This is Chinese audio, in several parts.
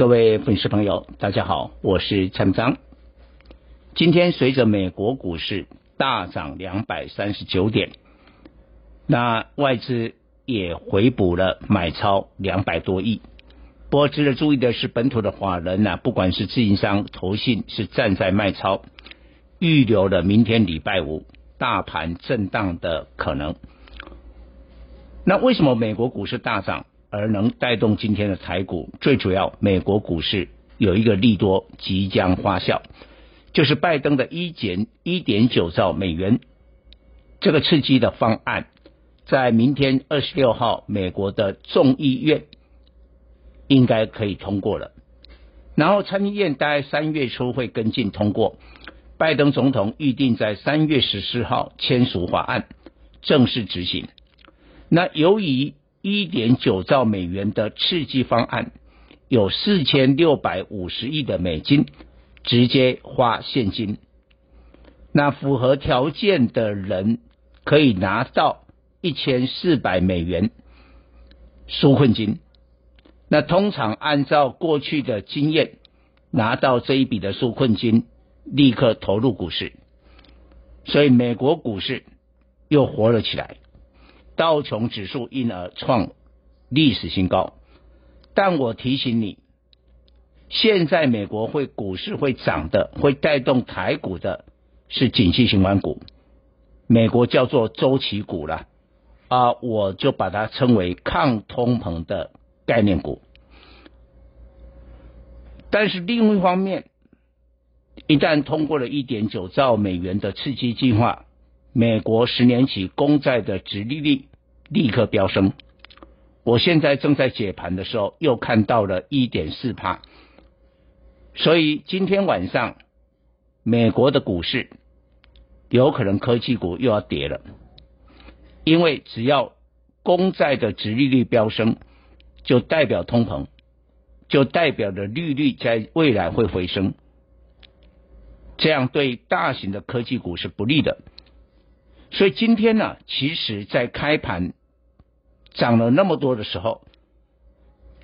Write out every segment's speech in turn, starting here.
各位粉丝朋友，大家好，我是陈章。今天随着美国股市大涨两百三十九点，那外资也回补了买超两百多亿。不过值得注意的是，本土的法人呢、不管是自营商、投信，是站在卖超，预留了明天礼拜五大盘震荡的可能。那为什么美国股市大涨？而能带动今天的台股，最主要，美国股市有一个利多即将发酵，就是拜登的一减一点九兆美元。这个刺激的方案，在明天二十六号美国的众议院应该可以通过了，然后参议院大概三月初会跟进通过，拜登总统预定在三月十四号签署法案，正式执行。那由于一点九兆美元的刺激方案，有四千六百五十亿的美金直接花现金，那符合条件的人可以拿到一千四百美元纾困金。那通常按照过去的经验，拿到这一笔的纾困金，立刻投入股市，所以美国股市又活了起来。道琼指数因而创历史新高，但我提醒你，现在美国会股市会涨的，会带动台股的是景气循环股，美国叫做周期股了啊，我就把它称为抗通膨的概念股。但是另一方面，一旦通过了一点九兆美元的刺激计划，美国十年期公债的殖利率。立刻飙升！我现在正在解盘的时候，又看到了一点四趴，所以今天晚上美国的股市有可能科技股又要跌了，因为只要公债的殖利率飙升，就代表通膨，就代表着利率在未来会回升，这样对大型的科技股是不利的。所以今天呢，其实在开盘。涨了那么多的时候，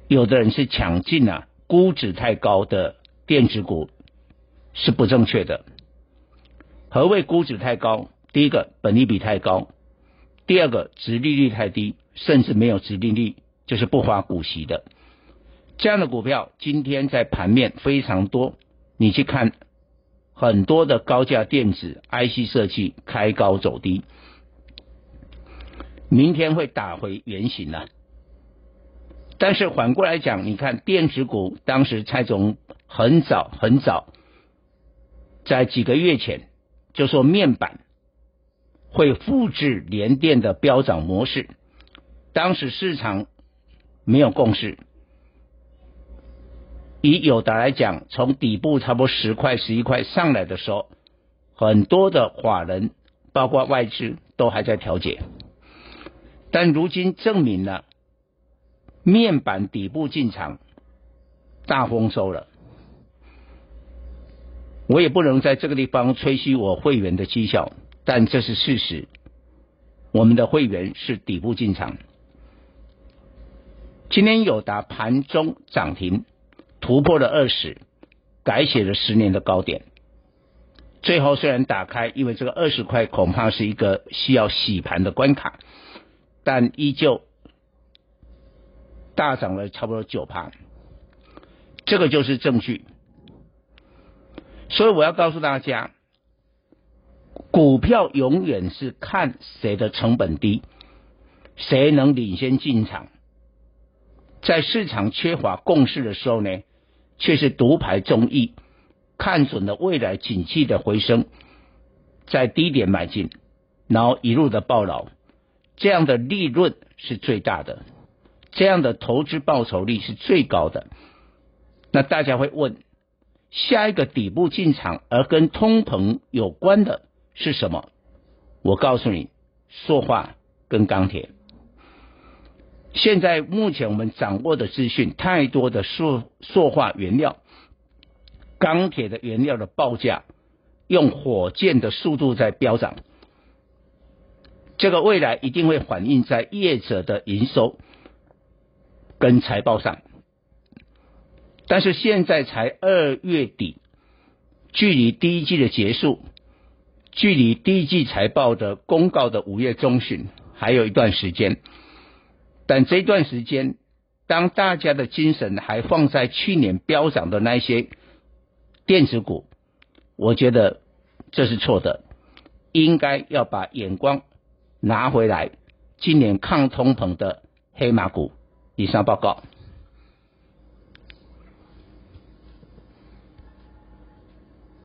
有的人是抢进啊，估值太高的电子股是不正确的。何谓估值太高？第一个，本利比太高；第二个，殖利率太低，甚至没有殖利率，就是不发股息的。这样的股票今天在盘面非常多，你去看很多的高价电子 IC 设计开高走低。明天会打回原形了，但是反过来讲，你看电子股，当时蔡总很早很早，在几个月前就说面板会复制联电的飙涨模式，当时市场没有共识。以友达来讲，从底部差不多十块、十一块上来的时候，很多的法人，包括外资，都还在调节。但如今证明了，面板底部进场大丰收了。我也不能在这个地方吹嘘我会员的绩效，但这是事实。我们的会员是底部进场。今天友达盘中涨停，突破了二十，改写了十年的高点。最后虽然打开，因为这个二十块恐怕是一个需要洗盘的关卡。但依旧大涨了差不多九趴，这个就是证据。所以我要告诉大家，股票永远是看谁的成本低，谁能领先进场。在市场缺乏共识的时候呢，却是独排众议，看准了未来景气的回升，在低点买进，然后一路的暴牢。这样的利润是最大的，这样的投资报酬率是最高的。那大家会问，下一个底部进场而跟通膨有关的是什么？我告诉你，塑化跟钢铁。现在目前我们掌握的资讯太多的塑塑化原料、钢铁的原料的报价用火箭的速度在飙涨。这个未来一定会反映在业者的营收跟财报上。但是现在才二月底，距离第一季的结束，距离第一季财报的公告的五月中旬还有一段时间。但这段时间，当大家的精神还放在去年飙涨的那些电子股，我觉得这是错的，应该要把眼光拿回来。今年抗通膨的黑马股，以上报告。